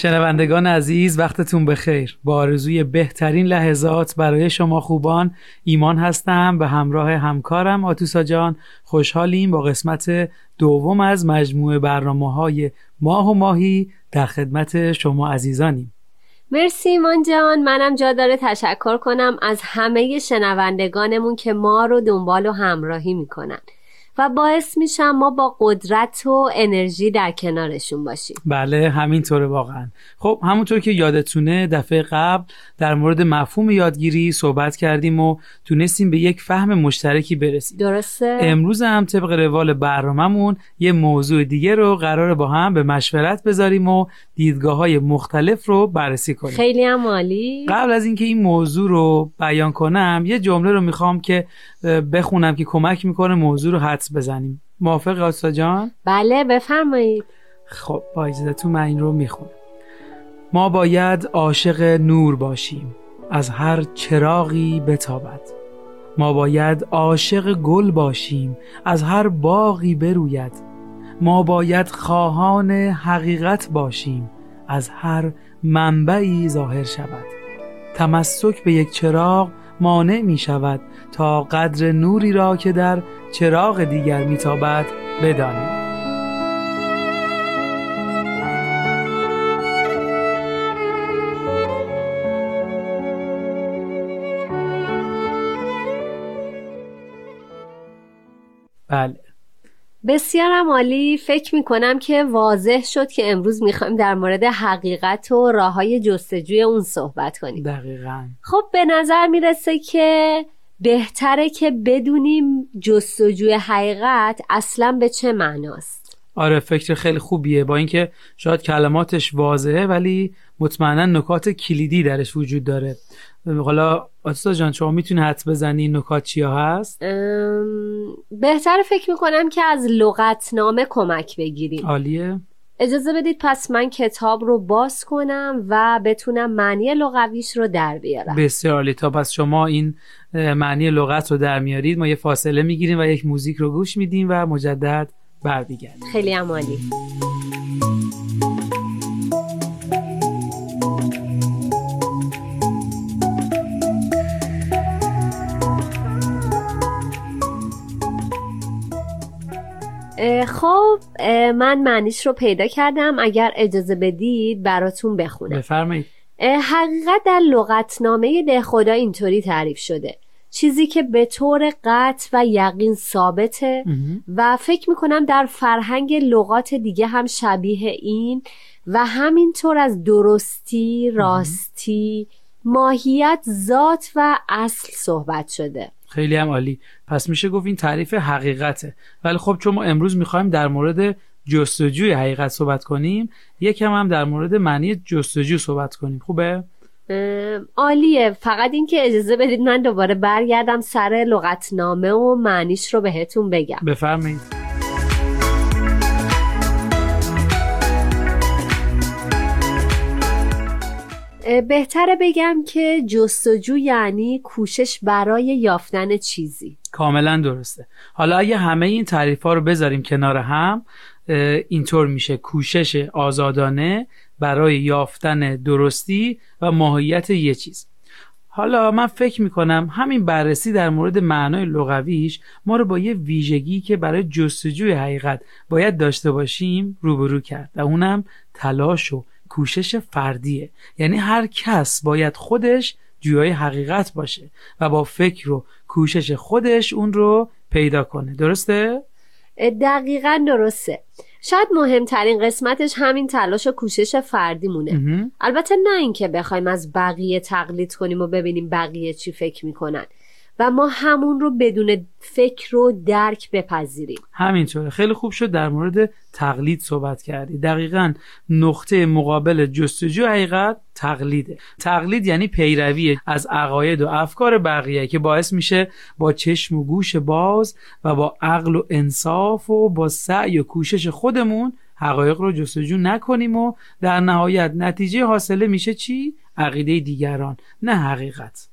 شنوندگان عزیز وقتتون بخیر. با آرزوی بهترین لحظات برای شما خوبان ایمان هستم. به همراه همکارم آتوسا جان خوشحالیم با قسمت دوم از مجموعه برنامه های ماه و ماهی در خدمت شما عزیزانیم. مرسی ایمان جان. منم جا داره تشکر کنم از همه شنوندگانمون که ما رو دنبال و همراهی می‌کنن. و باعث میشم ما با قدرت و انرژی در کنارشون باشیم. بله همینطوره واقعا. خب همونطور که یادتونه دفعه قبل در مورد مفهوم یادگیری صحبت کردیم و تونستیم به یک فهم مشترکی برسیم. درسته؟ امروز هم طبق روال برنامهمون یه موضوع دیگه رو قرار با هم به مشورت بذاریم و دیدگاه های مختلف رو بررسی کنیم. خیلی هم عالی. قبل از اینکه این موضوع رو بیان کنم یه جمله رو می‌خوام که بخونم که کمک می‌کنه موضوع رو حدس بزنیم. موافق آستا جان؟ بله بفرمایید. خب با اجازتون من این رو می‌خونم. ما باید عاشق نور باشیم. از هر چراغی بتابد. ما باید عاشق گل باشیم. از هر باغی بروید. ما باید خواهان حقیقت باشیم. از هر منبعی ظاهر شود. تمسک به یک چراغ مانع می شود تا قدر نوری را که در چراغ دیگر میتابد بدانیم بله بسیارم عالی. فکر می کنم که واضح شد که امروز می‌خوایم در مورد حقیقت و راه های جستجوی اون صحبت کنیم. دقیقا. خب به نظر می‌رسه که بهتره که بدونیم جستجوی حقیقت اصلا به چه معناست. آره فکر خیلی خوبیه. با اینکه شاید کلماتش واضحه ولی مطمئنا نکات کلیدی درش وجود داره. حالا آتسا جان شما می‌تونی حد بزنی نکات چیا هست؟ بهتر فکر می‌کنم که از لغتنامه کمک بگیریم. عالیه. اجازه بدید پس من کتاب رو باز کنم و بتونم معنی لغویش رو در بیارم. بسیار عالی. تا پس شما این معنی لغت رو در میارید ما یه فاصله می‌گیریم و یک موزیک رو گوش میدیم و مجدد برمیگردیم. خیلی هم خب من معنیش رو پیدا کردم. اگر اجازه بدید براتون بخونم. بفرمایید. حقیقت در لغتنامه ده خدا اینطوری تعریف شده. چیزی که به طور قطع و یقین ثابته و فکر می‌کنم در فرهنگ لغات دیگه هم شبیه این و همینطور از درستی، راستی، ماهیت، ذات و اصل صحبت شده. خیلی هم عالی. پس میشه گفت این تعریف حقیقته. ولی خب چون ما امروز می‌خوایم در مورد جستجوی حقیقت صحبت کنیم یکم هم در مورد معنی جستجو صحبت کنیم. خوبه؟ عالیه. فقط اینکه اجازه بدید من دوباره برگردم سر لغتنامه و معنیش رو بهتون بگم. بفرمایید. بهتره بگم که جستجو یعنی کوشش برای یافتن چیزی. کاملا درسته. حالا اگه همه این تعریف ها رو بذاریم کنار هم اینطور میشه. کوشش آزادانه برای یافتن درستی و ماهیت یه چیز. حالا من فکر می‌کنم همین بررسی در مورد معنای لغویش ما رو با یه ویژگی که برای جستجوی حقیقت باید داشته باشیم روبرو کرد و اونم تلاش و کوشش فردیه. یعنی هر کس باید خودش جویای حقیقت باشه و با فکر و کوشش خودش اون رو پیدا کنه. درسته؟ دقیقا درسته. شاید مهمترین قسمتش همین تلاش و کوشش فردی مونه. البته نه اینکه بخوایم از بقیه تقلید کنیم و ببینیم بقیه چی فکر می‌کنن. و ما همون رو بدون فکر و درک بپذیریم. همینطوره. خیلی خوب شد در مورد تقلید صحبت کردی. دقیقا نقطه مقابل جستجو حقیقت تقلیده. تقلید یعنی پیروی از عقاید و افکار بقیه که باعث میشه با چشم و گوش باز و با عقل و انصاف و با سعی و کوشش خودمون حقایق رو جستجو نکنیم و در نهایت نتیجه حاصله میشه چی؟ عقیده دیگران نه حقیقت.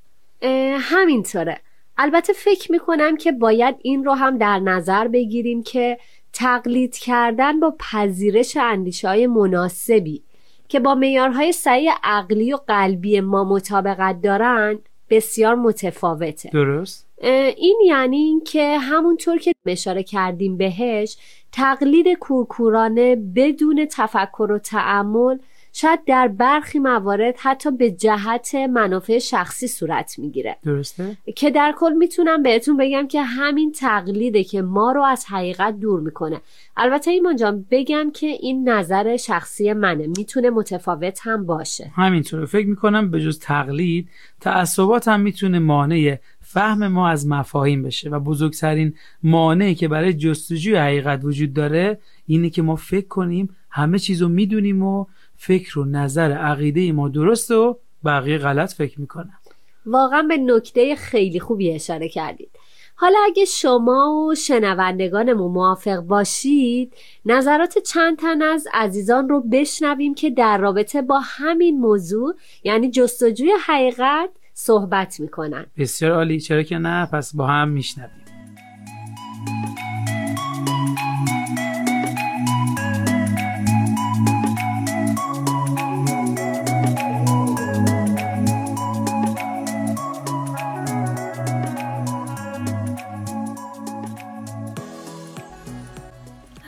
همینطوره. البته فکر می‌کنم که باید این رو هم در نظر بگیریم که تقلید کردن با پذیرش اندیشه های مناسبی که با میارهای سعی عقلی و قلبی ما مطابقت دارن بسیار متفاوته. درست؟ این یعنی اینکه همونطور که اشاره کردیم بهش تقلید کورکورانه بدون تفکر و تعمل شاید در برخی موارد حتی به جهت منافع شخصی صورت می‌گیره. درسته؟ که در کل می‌تونم بهتون بگم که همین تقلیده که ما رو از حقیقت دور می‌کنه. البته ایمان جان بگم که این نظر شخصی منه. می‌تونه متفاوت هم باشه. همینطوره. فکر می‌کنم به جز تقلید تعصبات هم می‌تونه مانع فهم ما از مفاهیم بشه و بزرگترین مانعی که برای جستجوی حقیقت وجود داره اینه که ما فکر کنیم همه چیزو می‌دونیم و فکر و نظر عقیده ما درست و بقیه غلط فکر می‌کنن. واقعا به نکته خیلی خوبی اشاره کردید. حالا اگه شما و شنوندگانمون موافق باشید نظرات چند تن از عزیزان رو بشنویم که در رابطه با همین موضوع یعنی جستجوی حقیقت صحبت می‌کنن. بسیار عالی. چرا که نه؟ پس با هم میشنویم.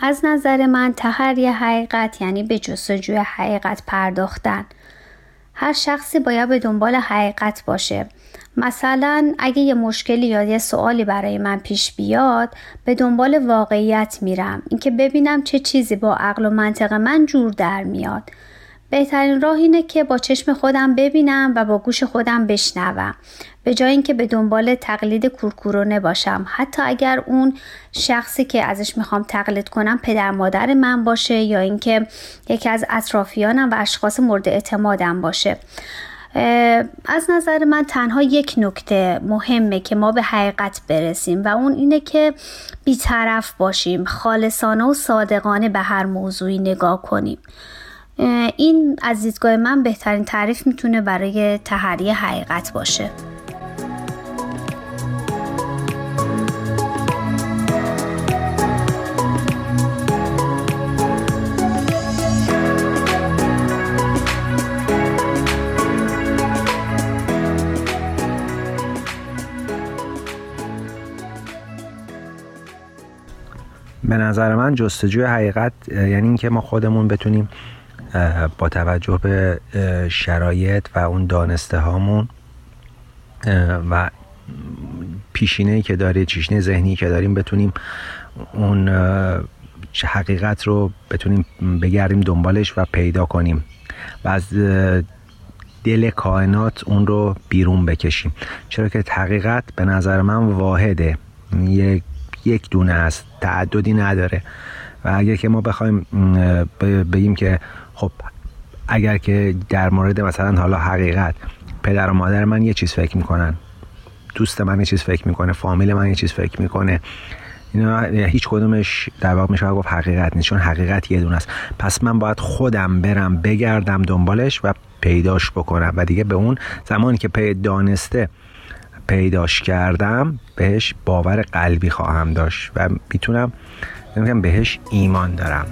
از نظر من تحری حقیقت یعنی به جستجوی حقیقت پرداختن. هر شخصی باید به دنبال حقیقت باشه. مثلا اگه یه مشکلی یا یه سوالی برای من پیش بیاد به دنبال واقعیت میرم. اینکه ببینم چه چیزی با عقل و منطق من جور در میاد. بهترین راه اینه که با چشم خودم ببینم و با گوش خودم بشنوم. به جای اینکه به دنبال تقلید کورکورونه باشم. حتی اگر اون شخصی که ازش می‌خوام تقلید کنم پدر مادر من باشه یا اینکه یکی از اطرافیانم و اشخاص مورد اعتمادم باشه. از نظر من تنها یک نکته مهمه که ما به حقیقت برسیم و اون اینه که بیطرف باشیم خالصانه و صادقانه به هر موضوعی نگاه کنیم. این از دیدگاه من بهترین تعریف می‌تونه برای تحری حقیقت باشه. به نظر من جستجوی حقیقت یعنی اینکه ما خودمون بتونیم با توجه به شرایط و اون دانسته هامون و پیشینه که داریم چیشنه ذهنی که داریم بتونیم اون حقیقت رو بتونیم بگردیم دنبالش و پیدا کنیم و از دل کائنات اون رو بیرون بکشیم. چرا که حقیقت به نظر من واحده. یک یک دونه است. تعددی نداره. و اگر که ما بخوایم بگیم که خب اگر که در مورد مثلا حالا حقیقت پدر و مادر من یه چیز فکر می‌کنن دوست من یه چیز فکر می‌کنه فامیل من یه چیز فکر می‌کنه اینا هیچ کدومش در واقع میشه گفت حقیقت نیست چون حقیقت یه دونه است. پس من باید خودم برم بگردم دنبالش و پیداش بکنم. و دیگه به اون زمانی که پی دانسته پیداش کردم بهش باور قلبی خواهم داشت و می‌تونم بهش ایمان دارم.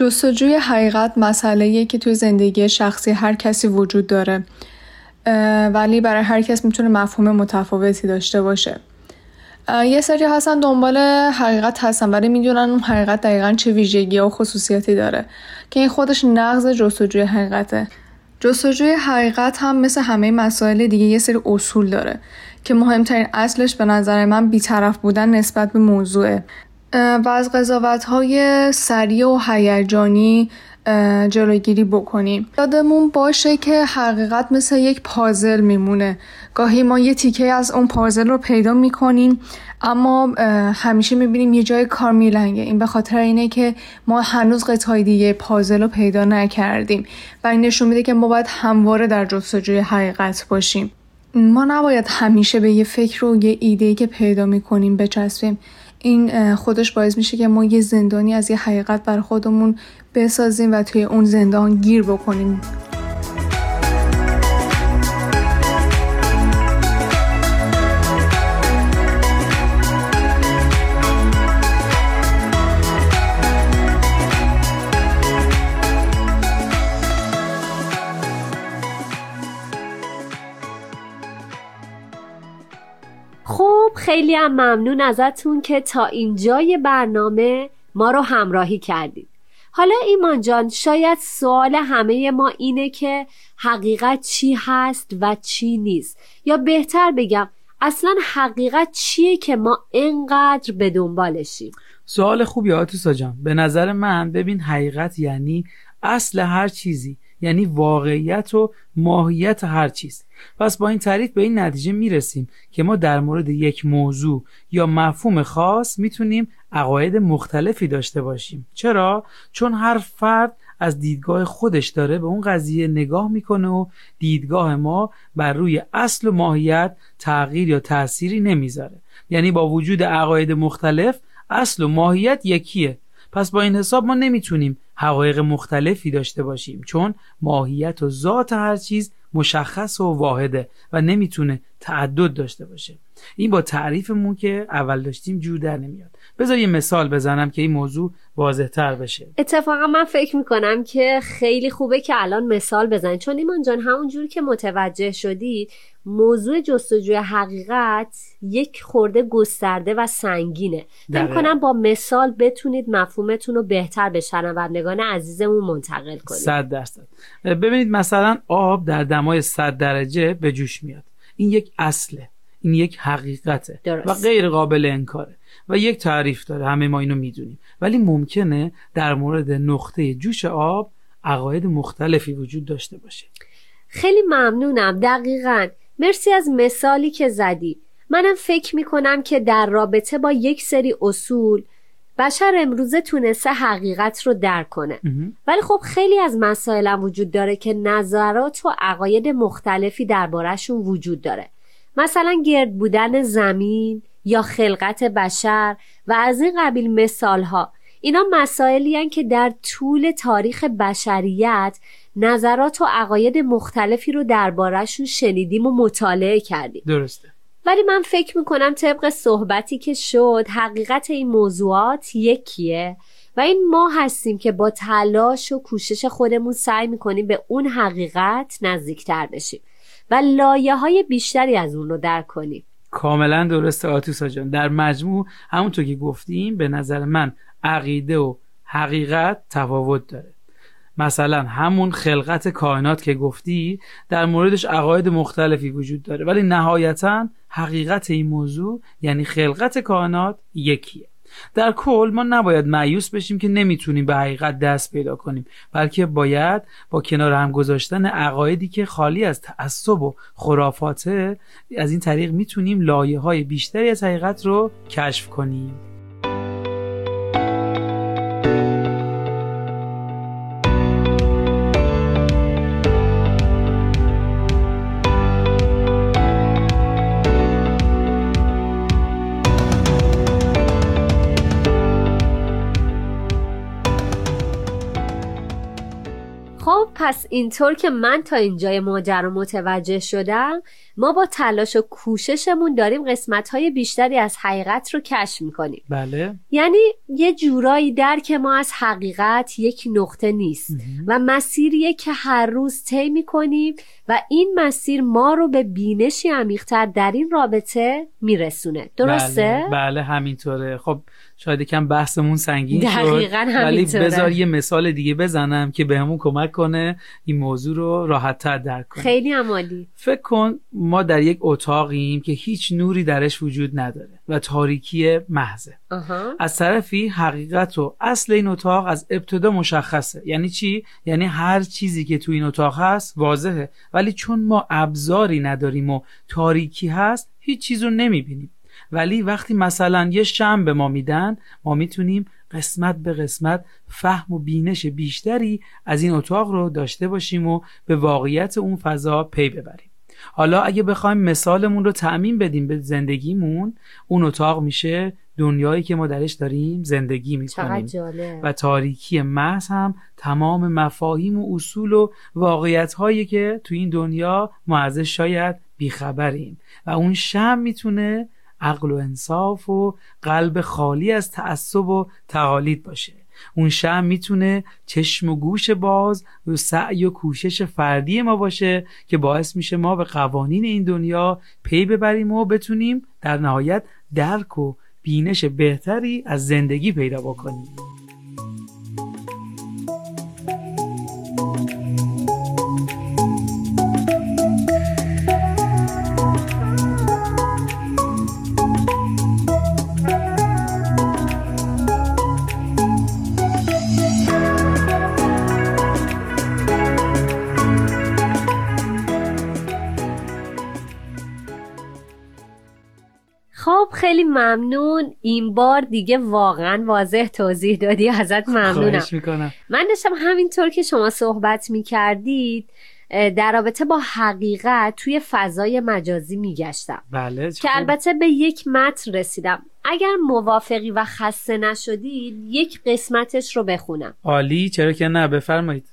جستجوی حقیقت مسئله که توی زندگی شخصی هر کسی وجود داره. ولی برای هر کس می‌تونه مفهوم متفاوتی داشته باشه. یه سری هستن دنبال حقیقت هستن ولی می‌دونن اون حقیقت دقیقا چه ویژگی و خصوصیاتی داره. که این خودش نقض جستجوی حقیقته. جستجوی حقیقت هم مثل همه مسائل دیگه یه سری اصول داره که مهمترین اصلش به نظر من بیطرف بودن نسبت به موضوعه. و از قضاوت های سریع و هیجانی جلوگیری بکنیم. یادمون باشه که حقیقت مثل یک پازل میمونه. گاهی ما یه تیکه از اون پازل رو پیدا می‌کنیم اما همیشه می‌بینیم یه جای کار میلنگه. این به خاطر اینه که ما هنوز قطعه دیگه پازل رو پیدا نکردیم و این نشون میده که ما باید همواره در جستجوی حقیقت باشیم. ما نباید همیشه به یه فکر و یه ایده که پیدا می‌کنیم بچسبیم. این خودش باعث میشه که ما یه زندانی از یه حقیقت بر خودمون بسازیم و توی اون زندان گیر بکنیم. خیلی هم ممنون ازتون که تا اینجای برنامه ما رو همراهی کردید. حالا ایمان جان شاید سوال همه ما اینه که حقیقت چی هست و چی نیست. یا بهتر بگم اصلا حقیقت چیه که ما انقدر به دنبالشیم؟ سوال خوبی آتوسا جان. به نظر من ببین حقیقت یعنی اصل هر چیزی. یعنی واقعیت و ماهیت هر چیز. پس با این تعریف به این نتیجه می‌رسیم که ما در مورد یک موضوع یا مفهوم خاص می‌تونیم عقاید مختلفی داشته باشیم. چرا؟ چون هر فرد از دیدگاه خودش داره به اون قضیه نگاه می‌کنه و دیدگاه ما بر روی اصل و ماهیت تغییر یا تأثیری نمی‌ذاره. یعنی با وجود عقاید مختلف اصل و ماهیت یکیه. پس با این حساب ما نمی‌تونیم حقایق مختلفی داشته باشیم. چون ماهیت و ذات هر چیز مشخص و واحده و نمی‌تونه تعدد داشته باشه. این با تعریفمون که اول داشتیم جور در نمیاد. بذار یه مثال بزنم که این موضوع واضح تر بشه. اتفاقا من فکر می‌کنم که خیلی خوبه که الان مثال بزنید چون ایمان جان همونجور که متوجه شدید موضوع جستجوی حقیقت یک خورده گسترده و سنگینه. فکر کنم با مثال بتونید مفهومتون رو بهتر به شنوندگان عزیزمون منتقل کنید. صد درصد. ببینید مثلا آب در دمای 100 درجه به جوش میاد. این یک اصله. این یک حقیقته. و غیر قابل انکاره. و یک تعریف داره. همه ما اینو می‌دونیم. ولی ممکنه در مورد نقطه جوش آب عقاید مختلفی وجود داشته باشه. خیلی ممنونم. دقیقا. مرسی از مثالی که زدی. منم فکر می‌کنم که در رابطه با یک سری اصول بشر امروزه تونسته حقیقت رو درک کنه. ولی خب خیلی از مسائلم وجود داره که نظرات و عقاید مختلفی دربارهشون وجود داره. مثلا گرد بودن زمین یا خلقت بشر و از این قبیل مثال ها اینا مسائلی که در طول تاریخ بشریت نظرات و عقاید مختلفی رو دربارهشون شنیدیم و مطالعه کردیم. درسته. ولی من فکر می‌کنم طبق صحبتی که شد حقیقت این موضوعات یکیه و این ما هستیم که با تلاش و کوشش خودمون سعی می‌کنیم به اون حقیقت نزدیکتر بشیم و لایه های بیشتری از اون رو درک کنیم. کاملا درسته آتوسا جان. در مجموع همونطور که گفتیم به نظر من عقیده و حقیقت تفاوت داره. مثلا همون خلقت کائنات که گفتی در موردش عقاید مختلفی وجود داره ولی نهایتا حقیقت این موضوع یعنی خلقت کائنات یکیه. در کل ما نباید معیوس بشیم که نمی‌تونیم به حقیقت دست پیدا کنیم بلکه باید با کنار هم گذاشتن عقایدی که خالی از تعصب و خرافاته از این طریق می‌تونیم لایه های بیشتری از حقیقت رو کشف کنیم. پس اینطور که من تا اینجای ماجرا متوجه شدم ما با تلاش و کوششمون داریم قسمت های بیشتری از حقیقت رو کشف می‌کنیم. بله. یعنی یه جورایی درک ما از حقیقت یک نقطه نیست و مسیریه که هر روز طی می‌کنیم و این مسیر ما رو به بینشی عمیقتر در این رابطه میرسونه. درسته؟ بله, بله همینطوره. خب شاید کم بحثمون سنگین شد. ولی بذار یه مثال دیگه بزنم که بهمون کمک کنه. این موضوع رو راحتتر درک کنه خیلی عمالی. فکر کن ما در یک اتاقیم که هیچ نوری درش وجود نداره و تاریکی محضه. از طرفی حقیقت و اصل این اتاق از ابتدا مشخصه. یعنی چی؟ یعنی هر چیزی که تو این اتاق هست واضحه. ولی چون ما ابزاری نداریم و تاریکی هست هیچ چیز رو نمی‌بینیم. ولی وقتی مثلا یه شم به ما میدن ما می‌تونیم قسمت به قسمت فهم و بینش بیشتری از این اتاق رو داشته باشیم و به واقعیت اون فضا پی ببریم. حالا اگه بخوایم مثالمون رو تعمین بدیم به زندگیمون اون اتاق میشه دنیایی که ما درش داریم زندگی می‌کنیم. و تاریکی محض هم تمام مفاهیم و اصول و واقعیت هایی که تو این دنیا ما ازش شاید بیخبریم. و اون شم می‌تونه عقل و انصاف و قلب خالی از تعصب و تقالید باشه. اون شم می‌تونه چشم و گوش باز و سعی و کوشش فردی ما باشه که باعث میشه ما به قوانین این دنیا پی ببریم و بتونیم در نهایت درک و بینش بهتری از زندگی پیدا بکنیم. خب خیلی ممنون. این بار دیگه واقعا واضح توضیح دادی. ازت ممنونم. می‌کنم. من داشتم همینطور که شما صحبت می‌کردید در رابطه با حقیقت توی فضای مجازی میگشتم. بله که البته به یک متن رسیدم. اگر موافقی و خسته نشدید یک قسمتش رو بخونم. عالی چرا که نه؟ بفرمایید.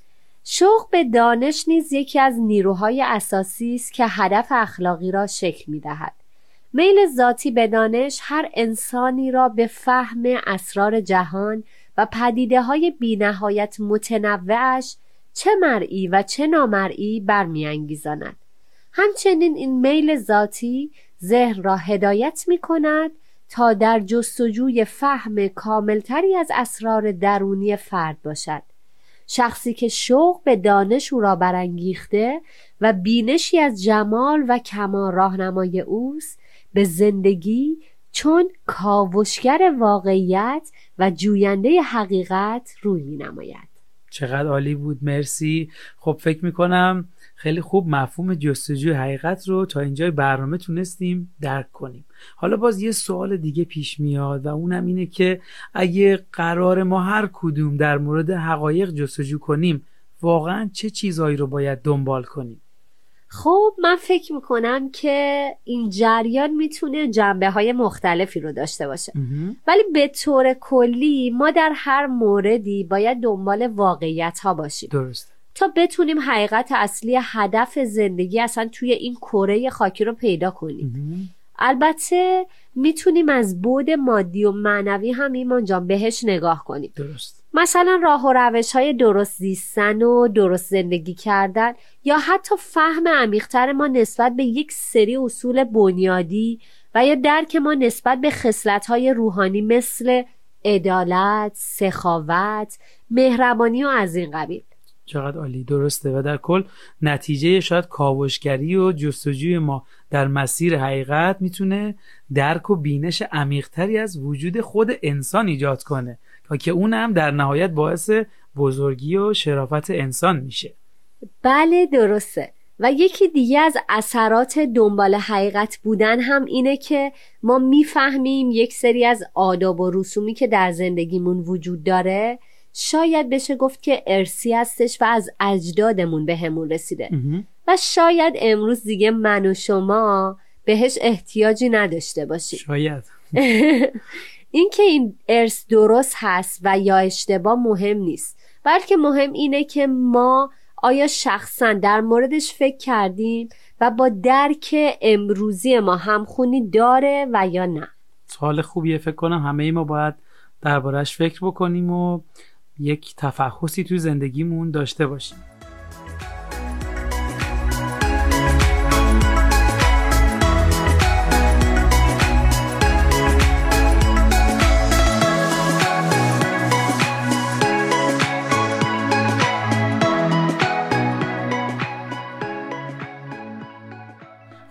شوق به دانش نیز یکی از نیروهای اساسی است که هدف اخلاقی را شکل می‌دهد. میل ذاتی به دانش هر انسانی را به فهم اسرار جهان و پدیده های بینهایت متنوعش چه مرئی و چه نامرئی برمیانگیزاند. همچنین این میل ذاتی ذهن را هدایت می کند تا در جستجوی فهم کاملتری از اسرار درونی فرد باشد. شخصی که شوق به دانش او را برانگیخته و بینشی از جمال و کمال راهنمای اوست به زندگی چون کاوشگر واقعیت و جوینده حقیقت روی می نماید چقدر عالی بود مرسی. خب فکر می‌کنم خیلی خوب مفهوم جستجوی حقیقت رو تا اینجای برنامه تونستیم درک کنیم. حالا باز یه سوال دیگه پیش میاد و اونم اینه که اگه قرار ما هر کدوم در مورد حقایق جستجو کنیم واقعا چه چیزهایی رو باید دنبال کنیم؟ خب من فکر می‌کنم که این جریان می‌تونه جنبه های مختلفی رو داشته باشه. ولی به طور کلی ما در هر موردی باید دنبال واقعیت ها باشیم. درست تا بتونیم حقیقت اصلی هدف زندگی اصلا توی این کره خاکی رو پیدا کنیم. البته می‌تونیم از بود مادی و معنوی هم ایمان جان بهش نگاه کنیم. درست. مثلا راه و روش های درست زیستن و درست زندگی کردن یا حتی فهم عمیقتر ما نسبت به یک سری اصول بنیادی و یا درک ما نسبت به خصلت های روحانی مثل عدالت، سخاوت، مهربانی و از این قبیل. چقدر عالی درسته و در کل نتیجه شاید کاوشگری و جستجوی ما در مسیر حقیقت می‌تونه درک و بینش عمیقتری از وجود خود انسان ایجاد کنه. و که اون هم در نهایت باعث بزرگی و شرافت انسان میشه. بله درسته. و یکی دیگه از اثرات دنبال حقیقت بودن هم اینه که ما می‌فهمیم یک سری از آداب و رسومی که در زندگیمون وجود داره شاید بشه گفت که ارسی هستش و از اجدادمون به همون رسیده و شاید امروز دیگه من و شما بهش احتیاجی نداشته باشیم. شاید. اینکه این ارث درست هست و یا اشتباه مهم نیست. بلکه مهم اینه که ما آیا شخصا در موردش فکر کردیم و با درک امروزی ما همخونی داره و یا نه؟ سوال خوبیه فکر کنم همه ما باید دربارش فکر بکنیم و یک تفحصی تو زندگیمون داشته باشیم.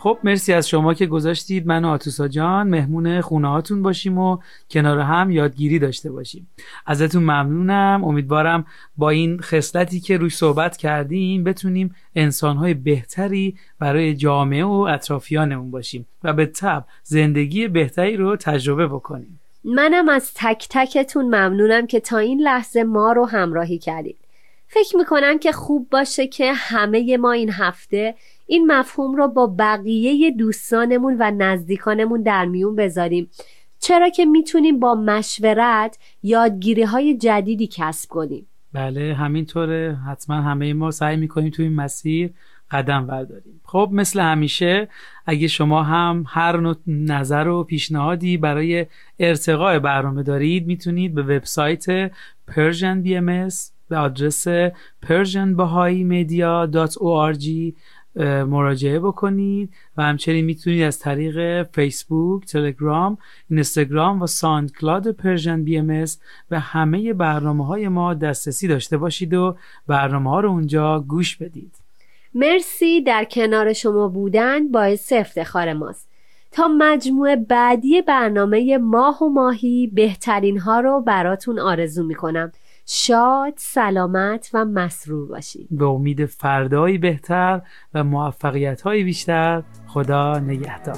خب مرسی از شما که گذاشتید. من و آتوسا جان مهمون خونه هاتون باشیم و کنار هم یادگیری داشته باشیم. ازتون ممنونم. امیدوارم با این خصلتی که روی صحبت کردیم بتونیم انسانهای بهتری برای جامعه و اطرافیانمون باشیم و به تب زندگی بهتری رو تجربه بکنیم. منم از تک تکتون ممنونم که تا این لحظه ما رو همراهی کردید. فکر می‌کنم که خوب باشه که همه ما این هفته این مفهوم رو با بقیه دوستانمون و نزدیکانمون در میون بذاریم. چرا که می‌تونیم با مشورت یادگیری های جدیدی کسب کنیم. بله همینطوره. حتما همه ما سعی می‌کنیم تو این مسیر قدم برداریم. خب مثل همیشه اگه شما هم هر نوع نظر و پیشنهادی برای ارتقاء برنامه دارید می‌تونید به وبسایت Persian BMS به آدرس persianbahaimedia.org مراجعه بکنید و همچنین می‌تونید از طریق فیسبوک، تلگرام، اینستاگرام و SoundCloud Persian BM به همه برنامه های ما دسترسی داشته باشید و برنامه ها رو اونجا گوش بدید. مرسی در کنار شما بودن باعث افتخار ماست. تا مجموعه بعدی برنامه ماه و ماهی بهترین ها رو براتون آرزو می‌کنم. شاد سلامت و مسرور باشید به امید فردایی بهتر و موفقیت های بیشتر. خدا نگهدار.